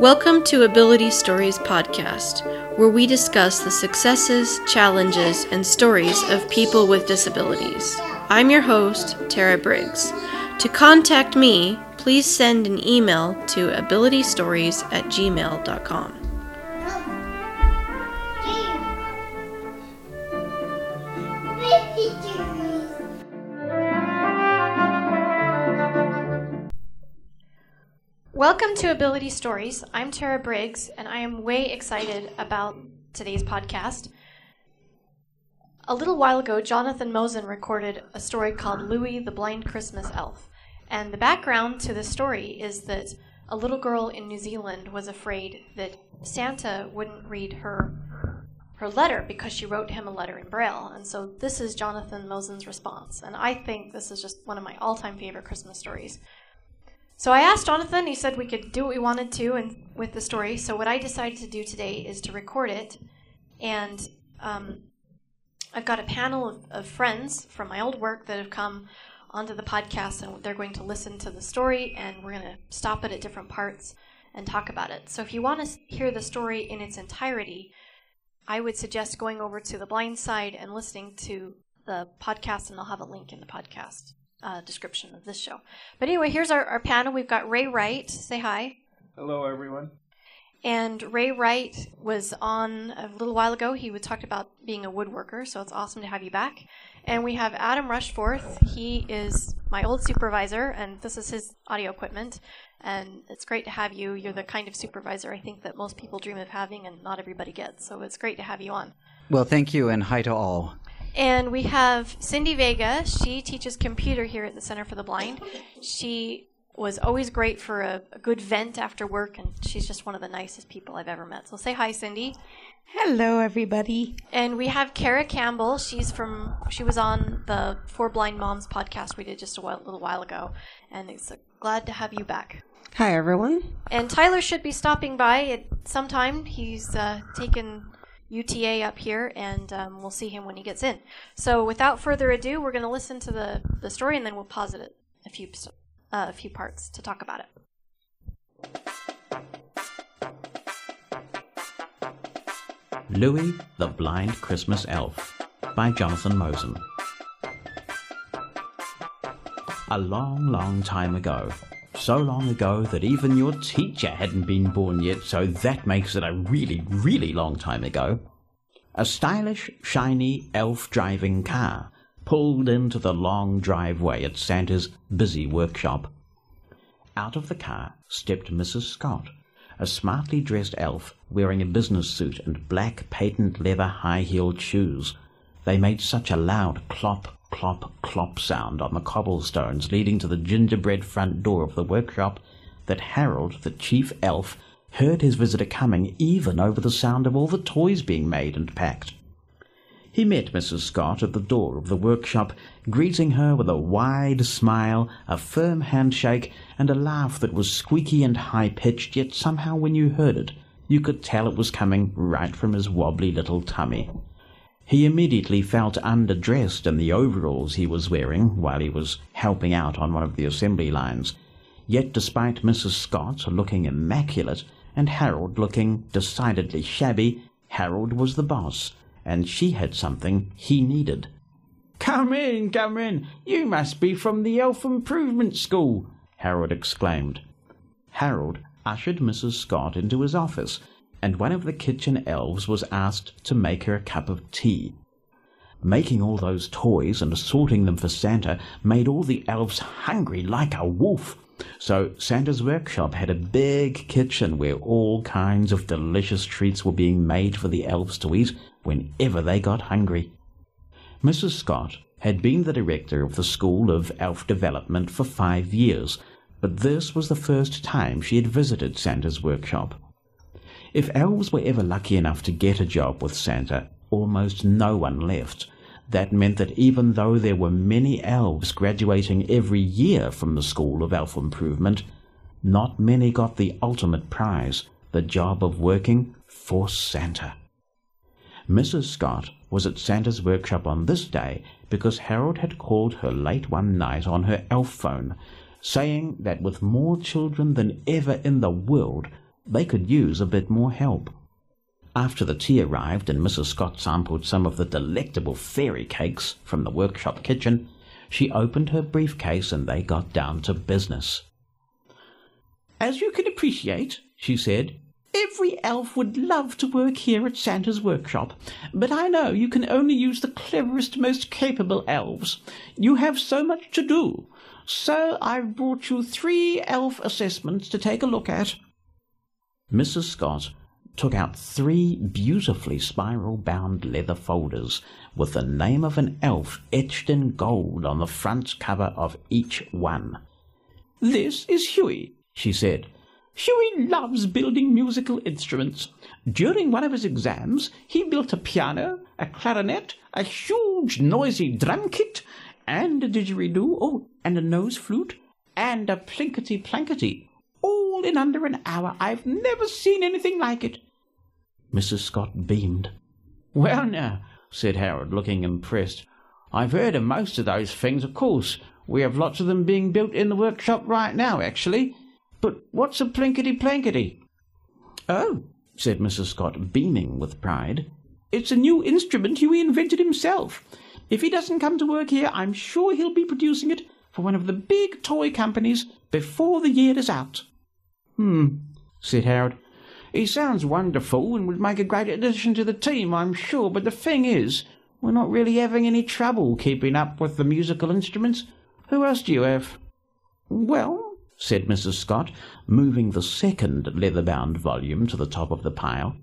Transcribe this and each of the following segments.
Welcome to Ability Stories Podcast, where we discuss the successes, challenges, and stories of people with disabilities. I'm your host, Tara Briggs. To contact me, please send an email to abilitystories at gmail.com. Welcome to Ability Stories. I'm Tara Briggs, and I am way excited about today's podcast. A little while ago, Jonathan Mosen recorded a story called Louis the Blind Christmas Elf. And the background to the story is that a little girl in New Zealand was afraid that Santa wouldn't read her her letter because she wrote him a letter in braille. And so this is Jonathan Mosen's response. And I think this is just one of my all-time favorite Christmas stories. So I asked Jonathan, he said we could do what we wanted to and with the story. So what I decided to do today is to record it. And um, I've got a panel of, of friends from my old work that have come onto the podcast and they're going to listen to the story and we're going to stop it at different parts and talk about it. So if you want to hear the story in its entirety, I would suggest going over to the blind side and listening to the podcast, and I'll have a link in the podcast uh, description of this show. But anyway, here's our, our panel. We've got Ray Wright. Say hi. Hello, everyone. And Ray Wright was on a little while ago. He would talked about being a woodworker, so it's awesome to have you back. And we have Adam Rushforth. He is my old supervisor, and this is his audio equipment. And it's great to have you. You're the kind of supervisor I think that most people dream of having, and not everybody gets. So it's great to have you on. Well, thank you, and hi to all. And we have Cindy Vega. She teaches computer here at the Center for the Blind. She was always great for a, a, good vent after work, and she's just one of the nicest people I've ever met. So say hi, Cindy. Hello, everybody. And we have Kara Campbell. She's from. She was on the Four Blind Moms podcast we did just a while, little while ago, and it's uh, glad to have you back. Hi, everyone. And Tyler should be stopping by at some time. He's uh, taken UTA up here, and um, we'll see him when he gets in. So, without further ado, we're going to listen to the, the story, and then we'll pause it a few uh, a few parts to talk about it. Louis the Blind Christmas Elf by Jonathan Mosen. A long, long time ago, so long ago that even your teacher hadn't been born yet, so that makes it a really, really long time ago. A stylish, shiny, elf driving car pulled into the long driveway at Santa's busy workshop. Out of the car stepped Mrs. Scott, a smartly dressed elf wearing a business suit and black patent leather high heeled shoes. They made such a loud clop, clop, clop sound on the cobblestones leading to the gingerbread front door of the workshop that Harold, the chief elf, heard his visitor coming even over the sound of all the toys being made and packed. He met Mrs. Scott at the door of the workshop, greeting her with a wide smile, a firm handshake, and a laugh that was squeaky and high-pitched, yet somehow when you heard it, you could tell it was coming right from his wobbly little tummy. He immediately felt underdressed in the overalls he was wearing while he was helping out on one of the assembly lines. Yet despite Mrs. Scott looking immaculate and Harold looking decidedly shabby, Harold was the boss, and she had something he needed. Come in, come in. You must be from the Elf Improvement School, Harold exclaimed. Harold ushered Mrs. Scott into his office and one of the kitchen elves was asked to make her a cup of tea. Making all those toys and assorting them for Santa made all the elves hungry like a wolf. So Santa's workshop had a big kitchen where all kinds of delicious treats were being made for the elves to eat whenever they got hungry. Mrs. Scott had been the director of the School of Elf Development for five years, but this was the first time she had visited Santa's workshop. If elves were ever lucky enough to get a job with Santa, almost no one left. That meant that even though there were many elves graduating every year from the School of Elf Improvement, not many got the ultimate prize, the job of working for Santa. Mrs. Scott was at Santa's workshop on this day because Harold had called her late one night on her elf phone, saying that with more children than ever in the world, they could use a bit more help. After the tea arrived and Mrs. Scott sampled some of the delectable fairy cakes from the workshop kitchen, she opened her briefcase and they got down to business. As you can appreciate, she said, every elf would love to work here at Santa's workshop, but I know you can only use the cleverest, most capable elves. You have so much to do. So I've brought you three elf assessments to take a look at. Mrs. Scott took out three beautifully spiral bound leather folders with the name of an elf etched in gold on the front cover of each one. This is Huey, she said. Huey loves building musical instruments. During one of his exams, he built a piano, a clarinet, a huge noisy drum kit, and a didgeridoo, oh, and a nose flute, and a plinkety plankety, all in under an hour. I've never seen anything like it. Mrs. Scott beamed. Well, now, said Harold, looking impressed, I've heard of most of those things, of course. We have lots of them being built in the workshop right now, actually. But what's a plinkety plankety? Oh, said Mrs. Scott, beaming with pride. It's a new instrument Huey invented himself. If he doesn't come to work here, I'm sure he'll be producing it for one of the big toy companies before the year is out. Hmm, said Harold. He sounds wonderful and would make a great addition to the team, I'm sure, but the thing is, we're not really having any trouble keeping up with the musical instruments. Who else do you have? Well, said Mrs. Scott, moving the second leather-bound volume to the top of the pile.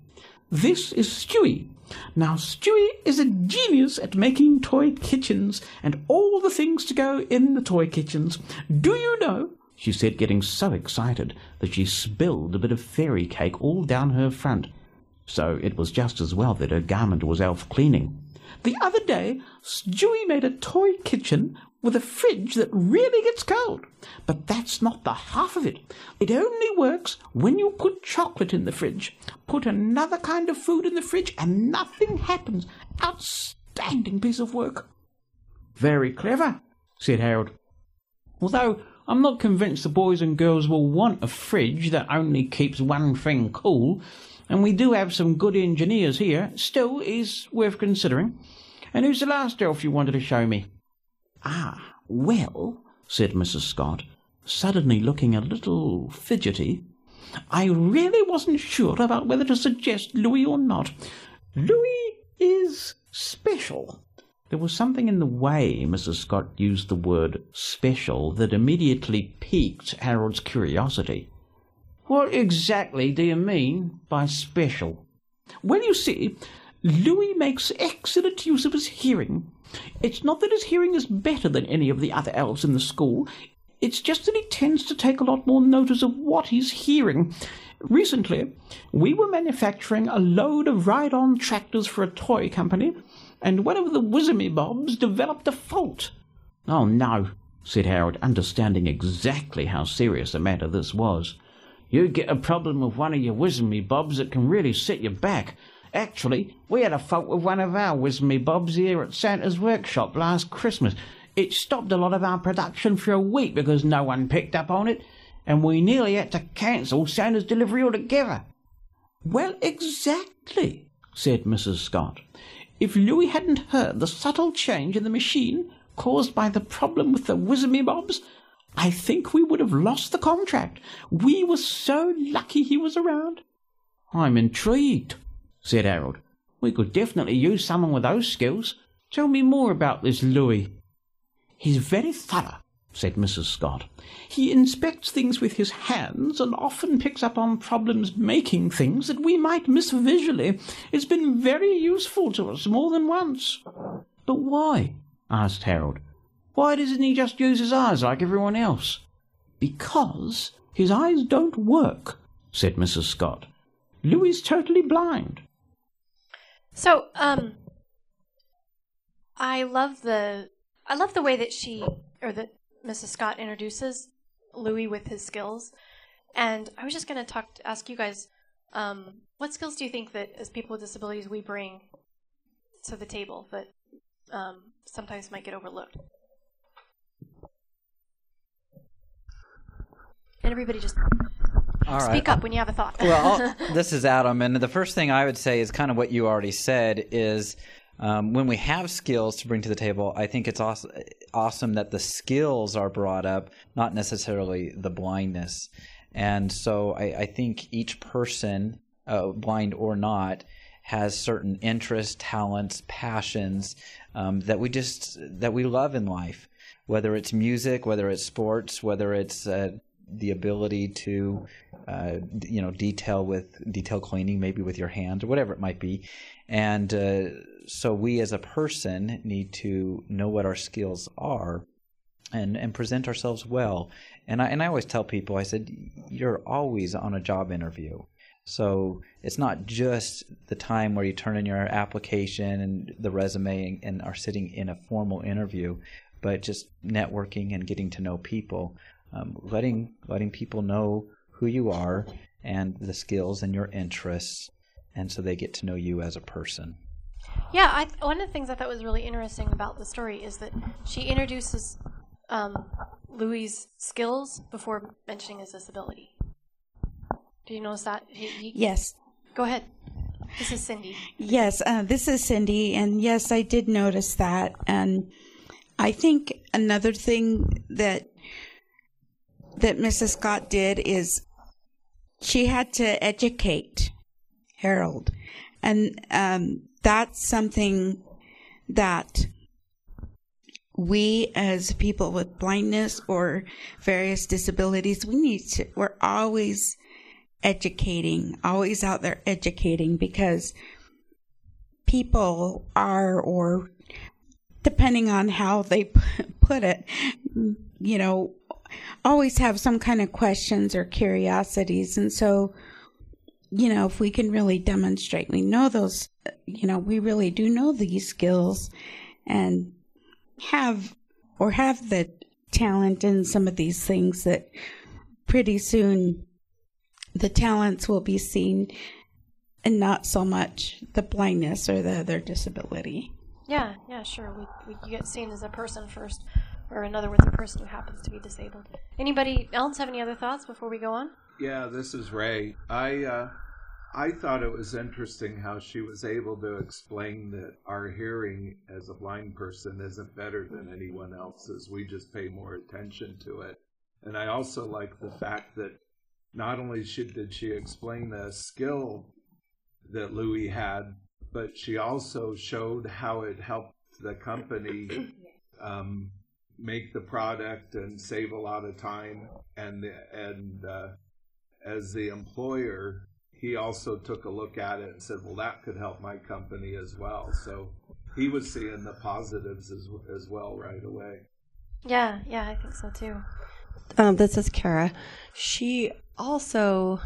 This is Stewie. Now, Stewie is a genius at making toy kitchens and all the things to go in the toy kitchens. Do you know, she said, getting so excited that she spilled a bit of fairy cake all down her front. So it was just as well that her garment was elf cleaning. The other day, Stewie made a toy kitchen with a fridge that really gets cold. But that's not the half of it. It only works when you put chocolate in the fridge. Put another kind of food in the fridge and nothing happens. Outstanding piece of work. Very clever, said Harold. Although I'm not convinced the boys and girls will want a fridge that only keeps one thing cool, and we do have some good engineers here, still is worth considering. And who's the last elf you wanted to show me? Ah, well, said Mrs. Scott, suddenly looking a little fidgety, I really wasn't sure about whether to suggest Louis or not. Louis is special. There was something in the way Mrs. Scott used the word special that immediately piqued Harold's curiosity. What exactly do you mean by special? Well, you see, Louis makes excellent use of his hearing. It's not that his hearing is better than any of the other elves in the school. It's just that he tends to take a lot more notice of what he's hearing. Recently, we were manufacturing a load of ride-on tractors for a toy company, and one of the Wizzemy-Bobs developed a fault. Oh, no, said Harold, understanding exactly how serious a matter this was. You get a problem with one of your Wizzemy-Bobs that can really set you back. Actually, we had a fault with one of our Wizzemy-Bobs here at Santa's workshop last Christmas. It stopped a lot of our production for a week because no one picked up on it, and we nearly had to cancel Santa's delivery altogether. Well, exactly, said Mrs. Scott. If Louis hadn't heard the subtle change in the machine caused by the problem with the Wizzemy-Bobs, I think we would have lost the contract. We were so lucky he was around. I'm intrigued, said Harold. We could definitely use someone with those skills. Tell me more about this Louis. He's very thorough, said Mrs. Scott. He inspects things with his hands and often picks up on problems making things that we might miss visually. It's been very useful to us more than once. But why? asked Harold. Why doesn't he just use his eyes like everyone else? Because his eyes don't work, said Mrs. Scott. Louis's totally blind. So, um, I love the I love the way that she or that Mrs. Scott introduces Louis with his skills, and I was just going to talk ask you guys, um, what skills do you think that as people with disabilities we bring to the table that um, sometimes might get overlooked? And everybody just All right. Speak up when you have a thought. well, this is Adam, and the first thing I would say is kind of what you already said is um, when we have skills to bring to the table, I think it's awesome, awesome that the skills are brought up, not necessarily the blindness. And so I, I think each person, uh, blind or not, has certain interests, talents, passions um, that we just that we love in life. Whether it's music, whether it's sports, whether it's uh, the ability to, uh, you know, detail with detail cleaning, maybe with your hand or whatever it might be, and uh, so we as a person need to know what our skills are and and present ourselves well. And I and I always tell people, I said, you're always on a job interview. So it's not just the time where you turn in your application and the resume and, and are sitting in a formal interview, but just networking and getting to know people, um, letting letting people know who you are and the skills and your interests, and so they get to know you as a person. Yeah, I th- one of the things I thought was really interesting about the story is that she introduces um, Louis' skills before mentioning his disability. Do you notice that? He, he, Yes. Go ahead. This is Cindy. Yes, uh, this is Cindy, and yes, I did notice that. And I think another thing that that Mrs. Scott did is she had to educate Harold, and um, that's something that we as people with blindness or various disabilities we need to we're always educating always out there educating because people are or depending on how they put it you know always have some kind of questions or curiosities and so you know if we can really demonstrate we know those you know we really do know these skills and have or have the talent in some of these things that pretty soon the talents will be seen and not so much the blindness or the other disability. Yeah, yeah, sure. We, we get seen as a person first, or in other words, a person who happens to be disabled. Anybody else have any other thoughts before we go on? Yeah, this is Ray. I uh, I thought it was interesting how she was able to explain that our hearing as a blind person isn't better than anyone else's. We just pay more attention to it. And I also like the fact that not only she, did she explain the skill that Louis had, but she also showed how it helped the company um, make the product and save a lot of time. And and uh, as the employer, he also took a look at it and said, "Well, that could help my company as well." So he was seeing the positives as as well right away. Yeah, yeah, I think so too. Um, this is Kara. She also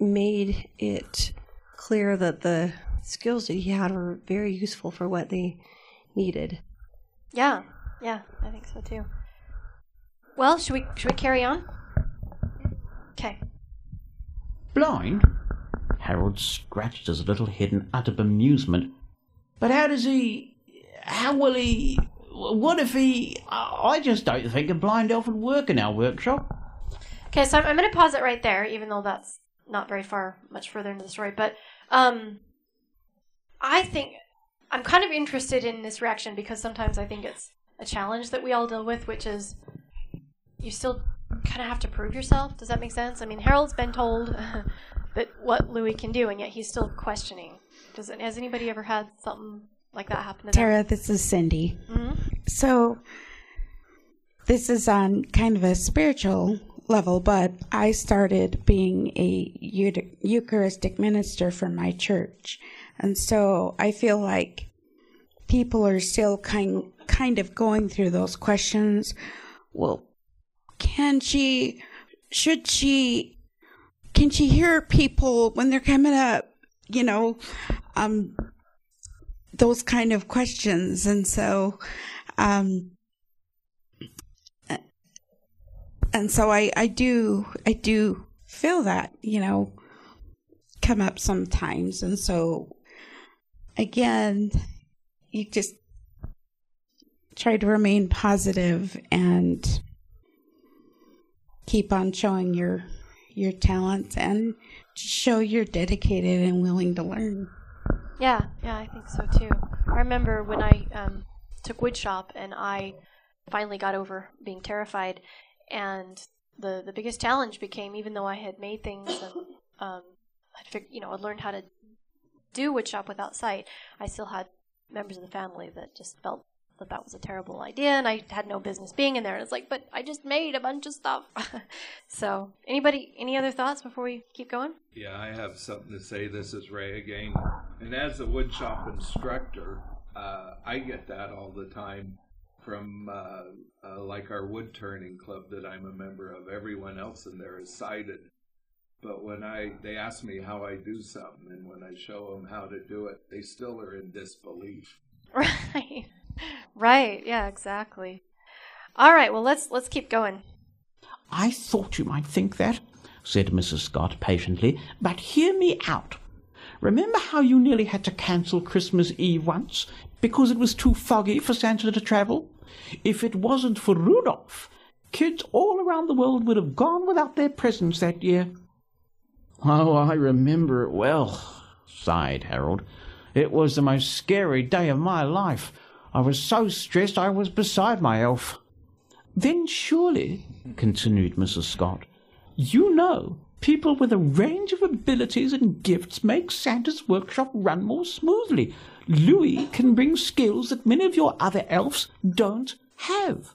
made it clear that the skills that he had were very useful for what they needed. Yeah, yeah, I think so too. Well, should we should we carry on? Okay. Blind? Harold scratched his little head in utter bemusement. But how does he. How will he. What if he. I just don't think a blind elf would work in our workshop. Okay, so I'm, I'm going to pause it right there, even though that's not very far, much further into the story. But um, I think I'm kind of interested in this reaction because sometimes I think it's a challenge that we all deal with, which is you still kind of have to prove yourself. Does that make sense? I mean, Harold's been told that what Louis can do, and yet he's still questioning. Does it, has anybody ever had something like that happen to Tara, this is Cindy. them? hmm So, this is on kind of a spiritual level, but I started being a Eucharistic minister for my church. And so I feel like people are still kind, kind of going through those questions. Well, can she, should she, can she hear people when they're coming up? You know, um, those kind of questions. And so, um, and so I, I do, I do feel that, you know, come up sometimes. And so again, you just try to remain positive and keep on showing your, your talents and show you're dedicated and willing to learn. Yeah, yeah, I think so too. I remember when I um, took woodshop and I finally got over being terrified, and the the biggest challenge became even though I had made things and um, I'd fig- you know I learned how to do woodshop without sight, I still had members of the family that just felt that that was a terrible idea and I had no business being in there. And it's like, but I just made a bunch of stuff. so, anybody, any other thoughts before we keep going? Yeah, I have something to say. This is Ray again. And as a woodshop instructor, uh, I get that all the time from uh, uh, like our wood turning club that I'm a member of. Everyone else in there is sighted. But when I they ask me how I do something, and when I show them how to do it, they still are in disbelief. Right. Right. Yeah, exactly. All right, well let's let's keep going. I thought you might think that, said Mrs. Scott patiently, but hear me out. Remember how you nearly had to cancel Christmas Eve once because it was too foggy for Santa to travel? If it wasn't for Rudolph, kids all around the world would have gone without their presents that year. Oh, I remember it well, sighed Harold. It was the most scary day of my life. I was so stressed I was beside myself." Then surely, continued Mrs. Scott, you know people with a range of abilities and gifts make Santa's workshop run more smoothly. Louis can bring skills that many of your other elves don't have.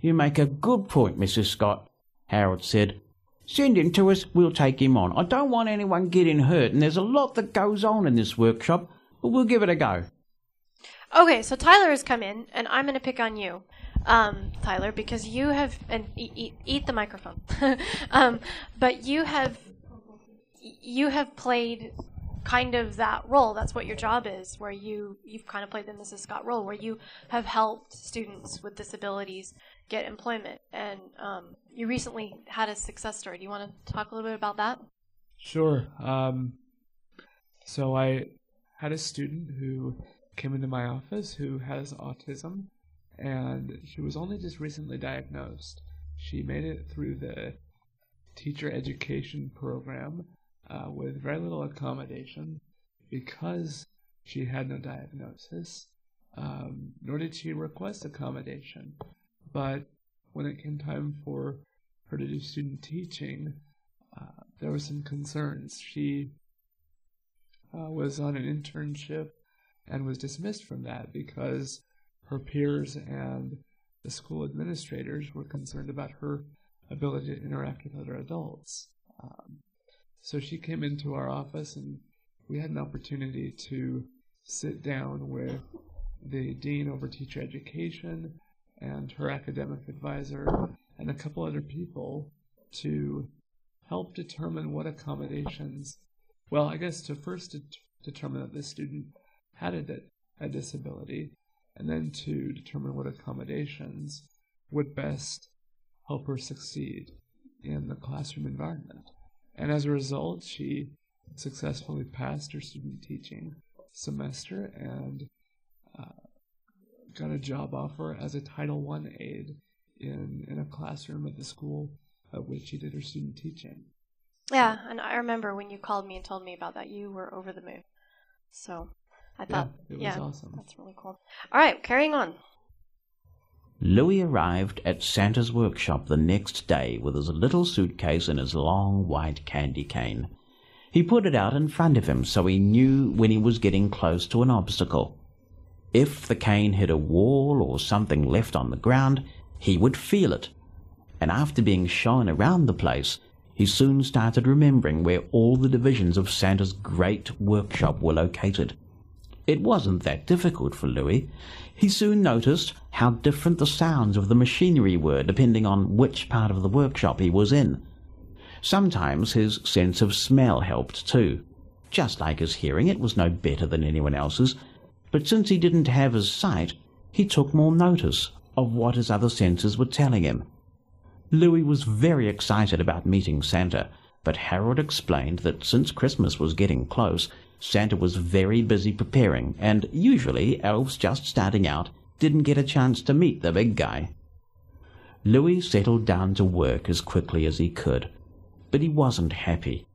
You make a good point, Mrs. Scott, Harold said. Send him to us, we'll take him on. I don't want anyone getting hurt, and there's a lot that goes on in this workshop, but we'll give it a go. Okay, so Tyler has come in, and I'm going to pick on you, um, Tyler, because you have and eat, eat, the microphone. um, but you have you have played kind of that role. That's what your job is, where you you've kind of played the Mrs. Scott role, where you have helped students with disabilities get employment, and um, you recently had a success story. Do you want to talk a little bit about that? Sure. Um, so I had a student who came into my office who has autism, and she was only just recently diagnosed. She made it through the teacher education program uh, with very little accommodation because she had no diagnosis, um, nor did she request accommodation. But when it came time for her to do student teaching, uh, there were some concerns. She uh, was on an internship and was dismissed from that because her peers and the school administrators were concerned about her ability to interact with other adults. Um, so she came into our office and we had an opportunity to sit down with the dean over teacher education and her academic advisor and a couple other people to help determine what accommodations, well, I guess to first det- determine that this student had a, di- a disability, and then to determine what accommodations would best help her succeed in the classroom environment. And as a result, she successfully passed her student teaching semester and uh, got a job offer as a Title I aide in, in a classroom at the school at which she did her student teaching. Yeah, and I remember when you called me and told me about that, you were over the moon. So I thought, it was yeah, awesome. that's really cool. All right, carrying on. Louis arrived at Santa's workshop the next day with his little suitcase and his long white candy cane. He put it out in front of him so he knew when he was getting close to an obstacle. If the cane hit a wall or something left on the ground, he would feel it. And after being shown around the place, he soon started remembering where all the divisions of Santa's great workshop were located. It wasn't that difficult for Louis. He soon noticed how different the sounds of the machinery were depending on which part of the workshop he was in. Sometimes his sense of smell helped too. Just like his hearing, it was no better than anyone else's, but since he didn't have his sight, he took more notice of what his other senses were telling him. Louis was very excited about meeting Santa, but Harold explained that since Christmas was getting close, Santa was very busy preparing, and usually elves just starting out didn't get a chance to meet the big guy. Louis settled down to work as quickly as he could. but he wasn't happy.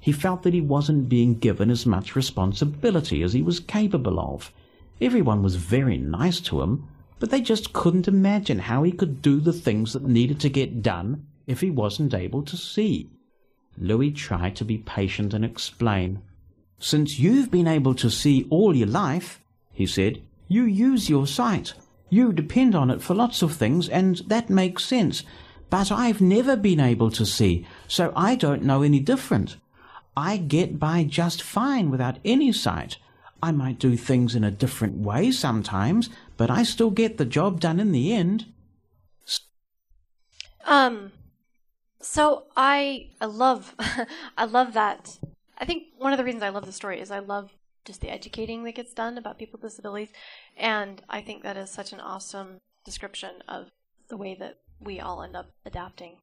He felt that he wasn't being given as much responsibility as he was capable of. Everyone was very nice to him, but they just couldn't imagine how he could do the things that needed to get done if he wasn't able to see. Louis tried to be patient and explain. Since you've been able to see all your life, he said, you use your sight. You depend on it for lots of things, and that makes sense. But I've never been able to see, so I don't know any different. I get by just fine without any sight. I might do things in a different way sometimes, but I still get the job done in the end. Um, so I I love I love that. I think one of the reasons I love the story is I love just the educating that gets done about people with disabilities, and I think that is such an awesome description of the way that we all end up adapting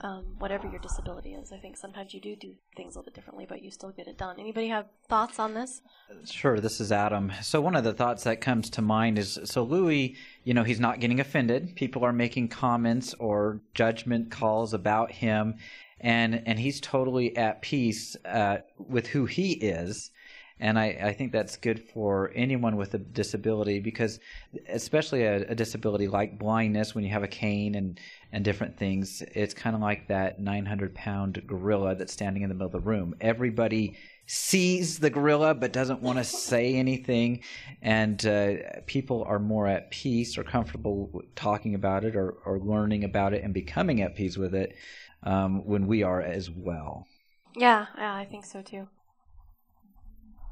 um, whatever your disability is. I think sometimes you do do things a little bit differently, but you still get it done. Anybody have thoughts on this? Sure, this is Adam. So one of the thoughts that comes to mind is so Louis, you know, he's not getting offended. People are making comments or judgment calls about him, and and he's totally at peace uh, with who he is. And I, I think that's good for anyone with a disability because, especially a, a disability like blindness, when you have a cane and, and different things, it's kind of like that 900 pound gorilla that's standing in the middle of the room. Everybody sees the gorilla but doesn't want to say anything. And uh, people are more at peace or comfortable talking about it or, or learning about it and becoming at peace with it um, when we are as well. Yeah, yeah, I think so too.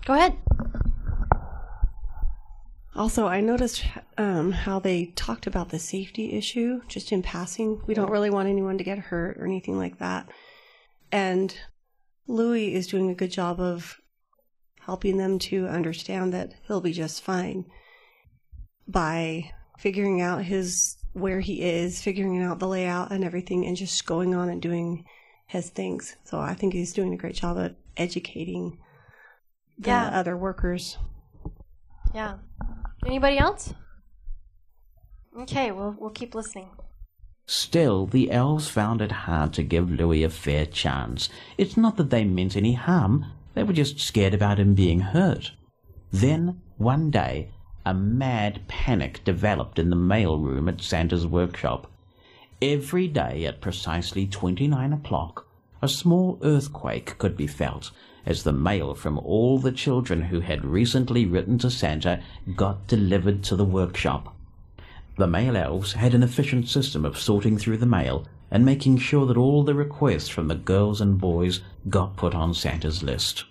Go ahead. Also, I noticed um, how they talked about the safety issue just in passing. We don't really want anyone to get hurt or anything like that. And Louis is doing a good job of helping them to understand that he'll be just fine by figuring out his where he is, figuring out the layout and everything, and just going on and doing his things. So I think he's doing a great job at educating Yeah. other workers. Yeah. Anybody else? Okay, we'll we'll keep listening. Still, the elves found it hard to give Louis a fair chance. It's not that they meant any harm, they were just scared about him being hurt. Then, one day, a mad panic developed in the mail room at Santa's workshop. Every day at precisely 29 o'clock, a small earthquake could be felt as the mail from all the children who had recently written to Santa got delivered to the workshop. The mail elves had an efficient system of sorting through the mail and making sure that all the requests from the girls and boys got put on Santa's list.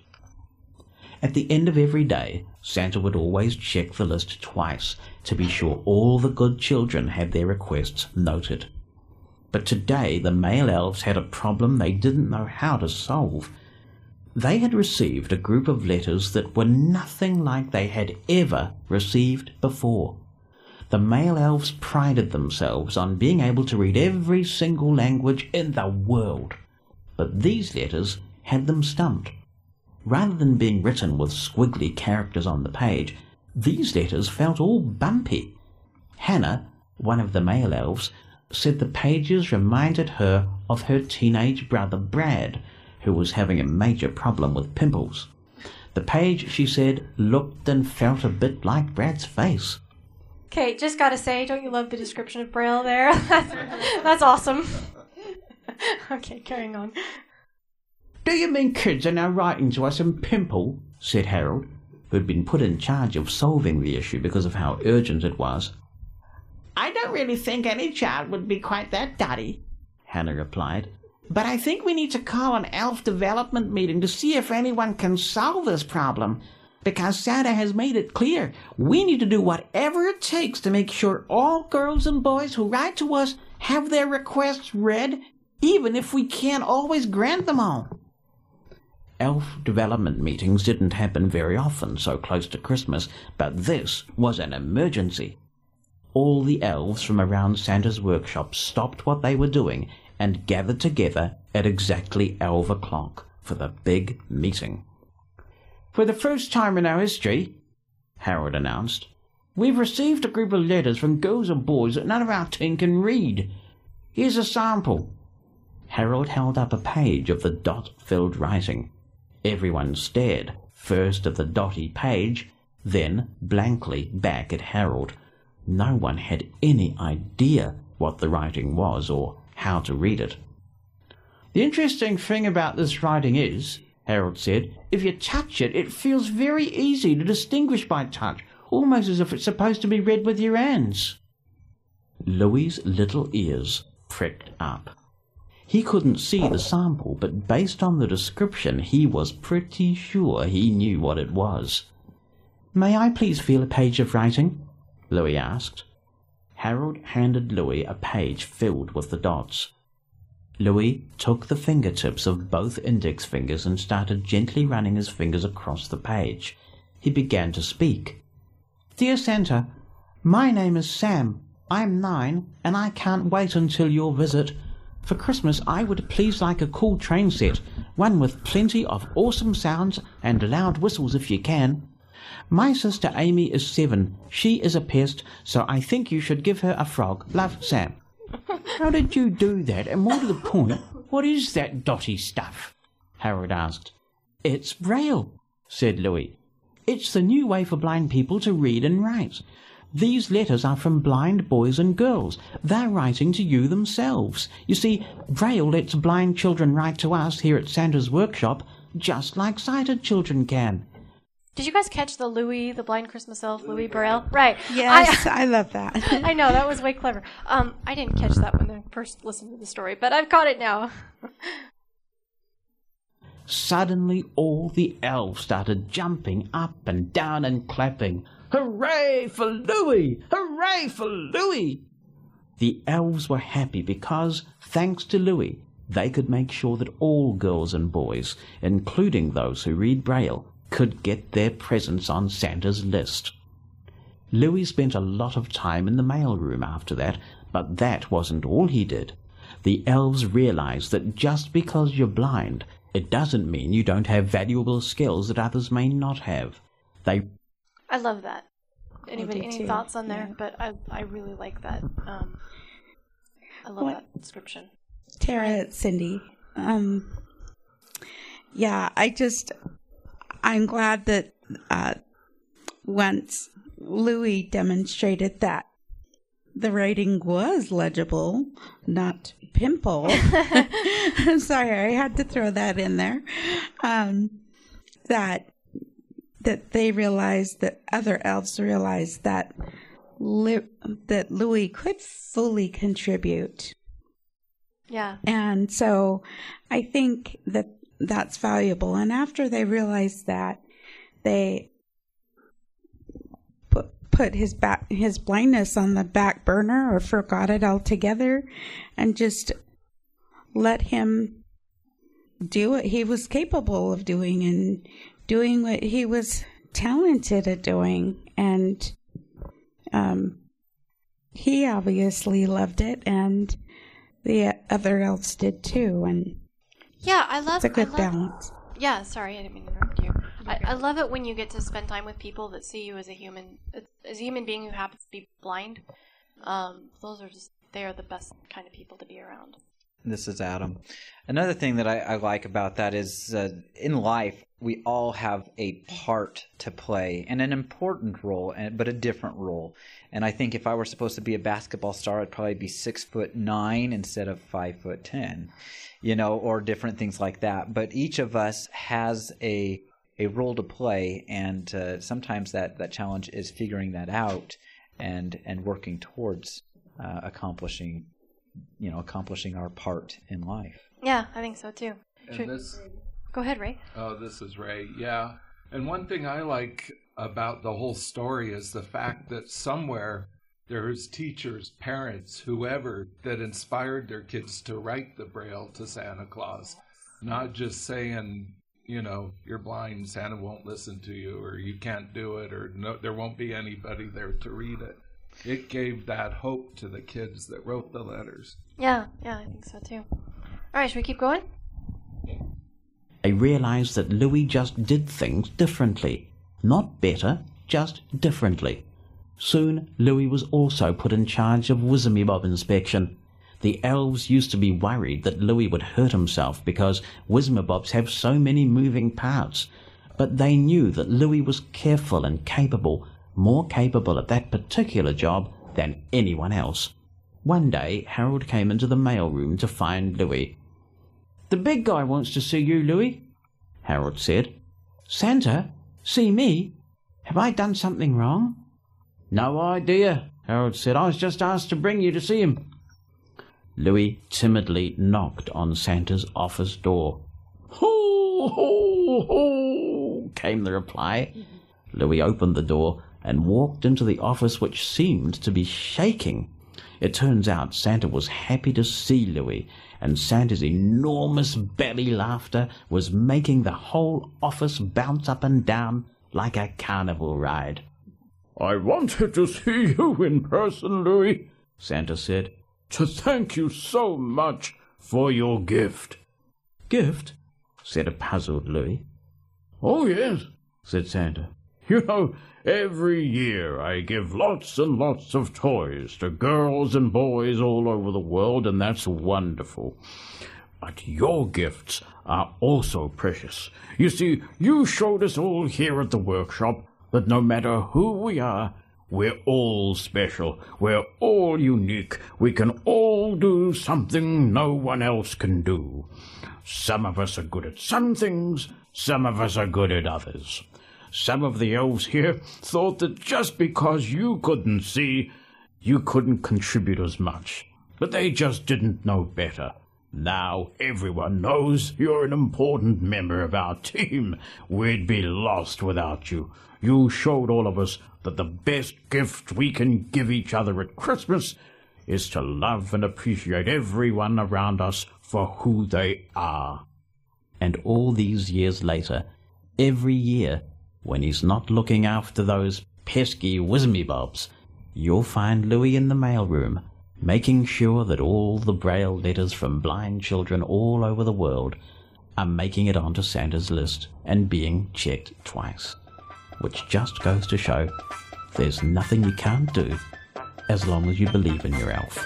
At the end of every day, Santa would always check the list twice to be sure all the good children had their requests noted. But today the mail elves had a problem they didn't know how to solve. They had received a group of letters that were nothing like they had ever received before. The mail elves prided themselves on being able to read every single language in the world. But these letters had them stumped. Rather than being written with squiggly characters on the page, these letters felt all bumpy. Hannah, one of the mail elves, said the pages reminded her of her teenage brother Brad, who was having a major problem with pimples. The page, she said, looked and felt a bit like Brad's face. Kate, just gotta say, don't you love the description of Braille there? that's, that's awesome. okay, carrying on. Do you mean kids are now writing to us in pimple? said Harold, who had been put in charge of solving the issue because of how urgent it was. I don't really think any child would be quite that dotty, Hannah replied. But I think we need to call an elf development meeting to see if anyone can solve this problem. Because Santa has made it clear we need to do whatever it takes to make sure all girls and boys who write to us have their requests read, even if we can't always grant them all. Elf development meetings didn't happen very often so close to Christmas, but this was an emergency. All the elves from around Santa's workshop stopped what they were doing and gathered together at exactly elf o'clock for the big meeting. For the first time in our history, Harold announced. we've received a group of letters from girls and boys that none of our team can read. Here's a sample. Harold held up a page of the dot filled writing. Everyone stared, first at the dotty page, then blankly back at Harold. No one had any idea what the writing was or how to read it. The interesting thing about this writing is, Harold said, if you touch it, it feels very easy to distinguish by touch, almost as if it's supposed to be read with your hands. Louis's little ears pricked up. He couldn't see the sample, but based on the description, he was pretty sure he knew what it was. May I please feel a page of writing? Louis asked. Harold handed Louis a page filled with the dots. Louis took the fingertips of both index fingers and started gently running his fingers across the page. He began to speak. Dear Santa, my name is Sam. I'm nine, and I can't wait until your visit. For Christmas, I would please like a cool train set, one with plenty of awesome sounds and loud whistles if you can. My sister Amy is seven. She is a pest, so I think you should give her a frog. Love, Sam. How did you do that? And more to the point, what is that dotty stuff? Harold asked. It's Braille, said Louis. It's the new way for blind people to read and write. These letters are from blind boys and girls. They're writing to you themselves. You see, Braille lets blind children write to us here at Santa's workshop, just like sighted children can. Did you guys catch the Louis, the blind Christmas elf, Louis Braille? Right. Yes, I, I love that. I know that was way clever. Um, I didn't catch that when I first listened to the story, but I've caught it now. Suddenly, all the elves started jumping up and down and clapping. Hooray for Louis! Hooray for Louis! The elves were happy because, thanks to Louis, they could make sure that all girls and boys, including those who read Braille, could get their presents on Santa's list. Louis spent a lot of time in the mail room after that, but that wasn't all he did. The elves realized that just because you're blind, it doesn't mean you don't have valuable skills that others may not have. They I love that. Anybody, any too, thoughts on there? yeah. But I, I really like that. Um, I love What- that description. Tara, Cindy. Um, yeah, I just, I'm glad that uh, once Louis demonstrated that the writing was legible, not pimple. I'm sorry, I had to throw that in there. Um, that that they realized that other elves realized that Li- that Louis could fully contribute Yeah. and so I think that that's valuable. And after they realized that, they put his back his blindness on the back burner or forgot it altogether and just let him do what he was capable of doing and doing what he was talented at doing and um he obviously loved it and the other elves did too and Yeah, I love. it's a good love, balance Yeah, sorry, I didn't mean to interrupt you. I, I love it when you get to spend time with people that see you as a human, as a human being who happens to be blind. Um, those are just they are the best kind of people to be around. This is Adam. Another thing that I, I like about that is uh, in life, we all have a part to play and an important role, but a different role. And I think if I were supposed to be a basketball star, I'd probably be six foot nine instead of five foot ten, you know, or different things like that. But each of us has a a role to play, and uh, sometimes that, that challenge is figuring that out and and working towards uh, accomplishing you know accomplishing our part in life Yeah, I think so too. Should- And this, Go ahead, Ray. oh, this is Ray. Yeah. And one thing I like about the whole story is the fact that somewhere there's teachers, parents, whoever that inspired their kids to write the braille to Santa Claus, not just saying, you know, you're blind, Santa won't listen to you, or you can't do it, or no, there won't be anybody there to read it. It gave that hope to the kids that wrote the letters. Yeah, yeah, I think so too. All right, should we keep going? They realized that Louis just did things differently. Not better, just differently. Soon, Louis was also put in charge of Wizzymy Bob inspection. The elves used to be worried that Louis would hurt himself because Wismabobs have so many moving parts, but they knew that Louis was careful and capable, more capable at that particular job than anyone else. One day, Harold came into the mailroom to find Louis. The big guy wants to see you, Louis, Harold said. Santa? See me? Have I done something wrong? No idea, Harold said. I was just asked to bring you to see him. Louis timidly knocked on Santa's office door. Ho, ho, ho, came the reply. Louis opened the door and walked into the office, which seemed to be shaking. It turns out Santa was happy to see Louis, and Santa's enormous belly laughter was making the whole office bounce up and down like a carnival ride. I wanted to see you in person, Louis, Santa said, to thank you so much for your gift. Gift? said a puzzled Louis. Oh, yes, said Santa. You know, every year I give lots and lots of toys to girls and boys all over the world, and that's wonderful. But your gifts are also precious. You see, you showed us all here at the workshop that no matter who we are, we're all special. We're all unique. We can all do something no one else can do. Some of us are good at some things, some of us are good at others. Some of the elves here thought that just because you couldn't see, you couldn't contribute as much. But they just didn't know better. Now everyone knows you're an important member of our team. We'd be lost without you. You showed all of us that the best gift we can give each other at Christmas is to love and appreciate everyone around us for who they are. And all these years later, every year, when he's not looking after those pesky Wismybobs, you'll find Louis in the mailroom, making sure that all the braille letters from blind children all over the world are making it onto Santa's list and being checked twice. Which just goes to show there's nothing you can't do as long as you believe in your elf.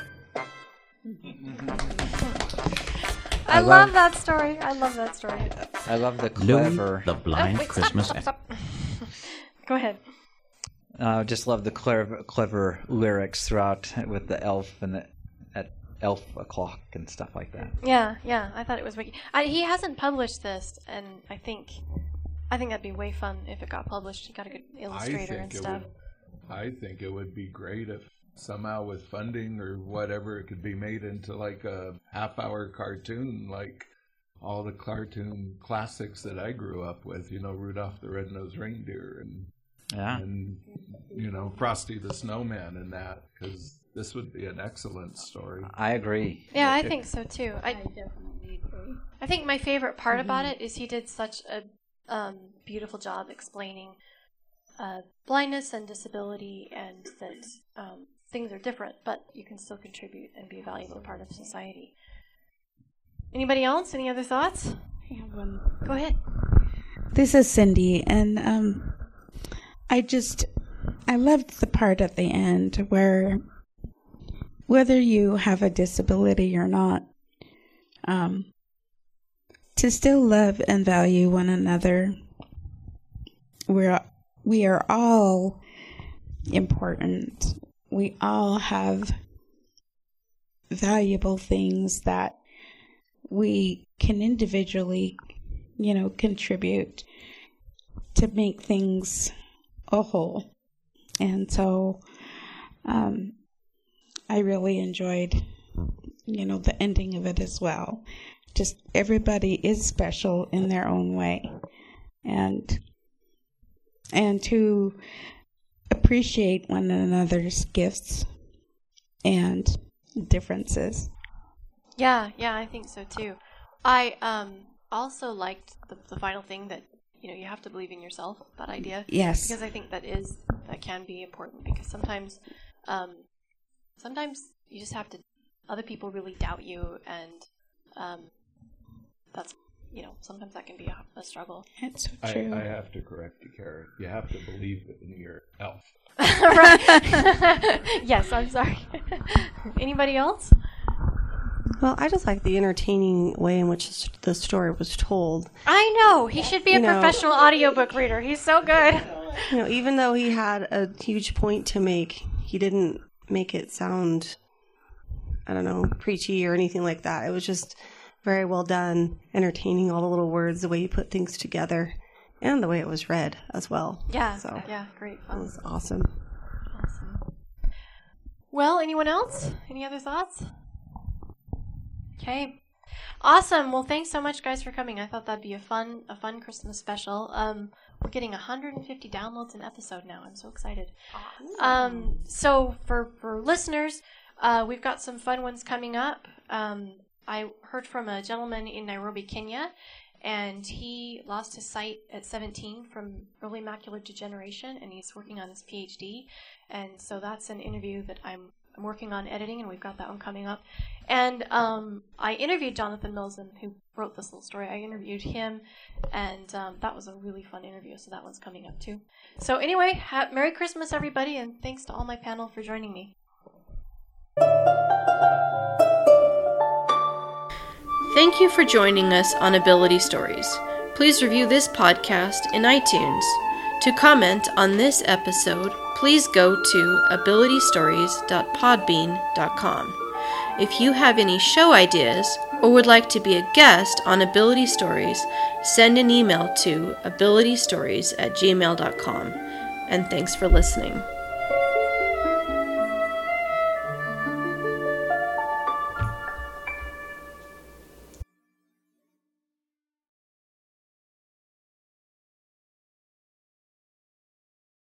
I, love, that story. I love that story. I love the Louis clever. the Blind Oh, wait, stop, Christmas. stop, stop. Go ahead. Uh, I just love the clever, clever lyrics throughout with the elf and the at elf o'clock and stuff like that. Yeah, yeah. I thought it was wicked. I, he hasn't published this, and I think, I think that'd be way fun if it got published. He got a good illustrator and stuff. would. I think it would be great if somehow with funding or whatever it could be made into like a half-hour cartoon, like all the cartoon classics that I grew up with. You know, Rudolph the Red-Nosed Reindeer and Yeah. and you know Frosty the Snowman and that because this would be an excellent story. I agree. Yeah, I think so too. I, definitely agree. I think my favorite part about it is he did such a um, beautiful job explaining uh, blindness and disability, and that um, things are different, but you can still contribute and be a valuable part of society. Anybody else? Any other thoughts? I have one. Go ahead. This is Cindy, and um, I just I loved the part at the end where whether you have a disability or not, um, to still love and value one another. We're we are all important. We all have valuable things that we can individually you know, contribute to make things a whole. And so um, I really enjoyed, you know, the ending of it as well. Just everybody is special in their own way. And and to appreciate one another's gifts and differences. Yeah, yeah, I think so too. I um also liked the, the final thing that you know you have to believe in yourself. That idea. Yes. Because I think that is that can be important because sometimes, um, sometimes you just have to. Other people really doubt you, and um, that's you know sometimes that can be a, a struggle. It's so I, true. I have to correct you, Kara. You have to believe in your elf. yes, I'm sorry. Anybody else? Well, I just like the entertaining way in which the story was told. I know. He should be a You know- professional audiobook reader. He's so good. You know, even though he had a huge point to make, he didn't make it sound, I don't know, preachy or anything like that. It was just very well done, entertaining, all the little words, the way he put things together, and the way it was read as well. Yeah. So Yeah. Great fun. it was awesome. Awesome. Well, anyone else? Any other thoughts? Okay. Awesome. Well, thanks so much, guys, for coming. I thought that'd be a fun, a fun Christmas special. Um, we're getting 150 downloads an episode now. I'm so excited. Um, so for for listeners, uh, we've got some fun ones coming up. Um, I heard from a gentleman in Nairobi, Kenya, and he lost his sight at 17 from early macular degeneration, and he's working on his PhD. And so that's an interview that I'm, I'm working on editing, and we've got that one coming up. And um, I interviewed Jonathan Milson, who wrote this little story. I interviewed him, and um, that was a really fun interview, so that one's coming up too. So, anyway, ha- Merry Christmas, everybody, and thanks to all my panel for joining me. Thank you for joining us on Ability Stories. Please review this podcast in iTunes. To comment on this episode, please go to abilitystories.podbean.com. If you have any show ideas or would like to be a guest on Ability Stories, send an email to abilitystories at gmail.com. And thanks for listening.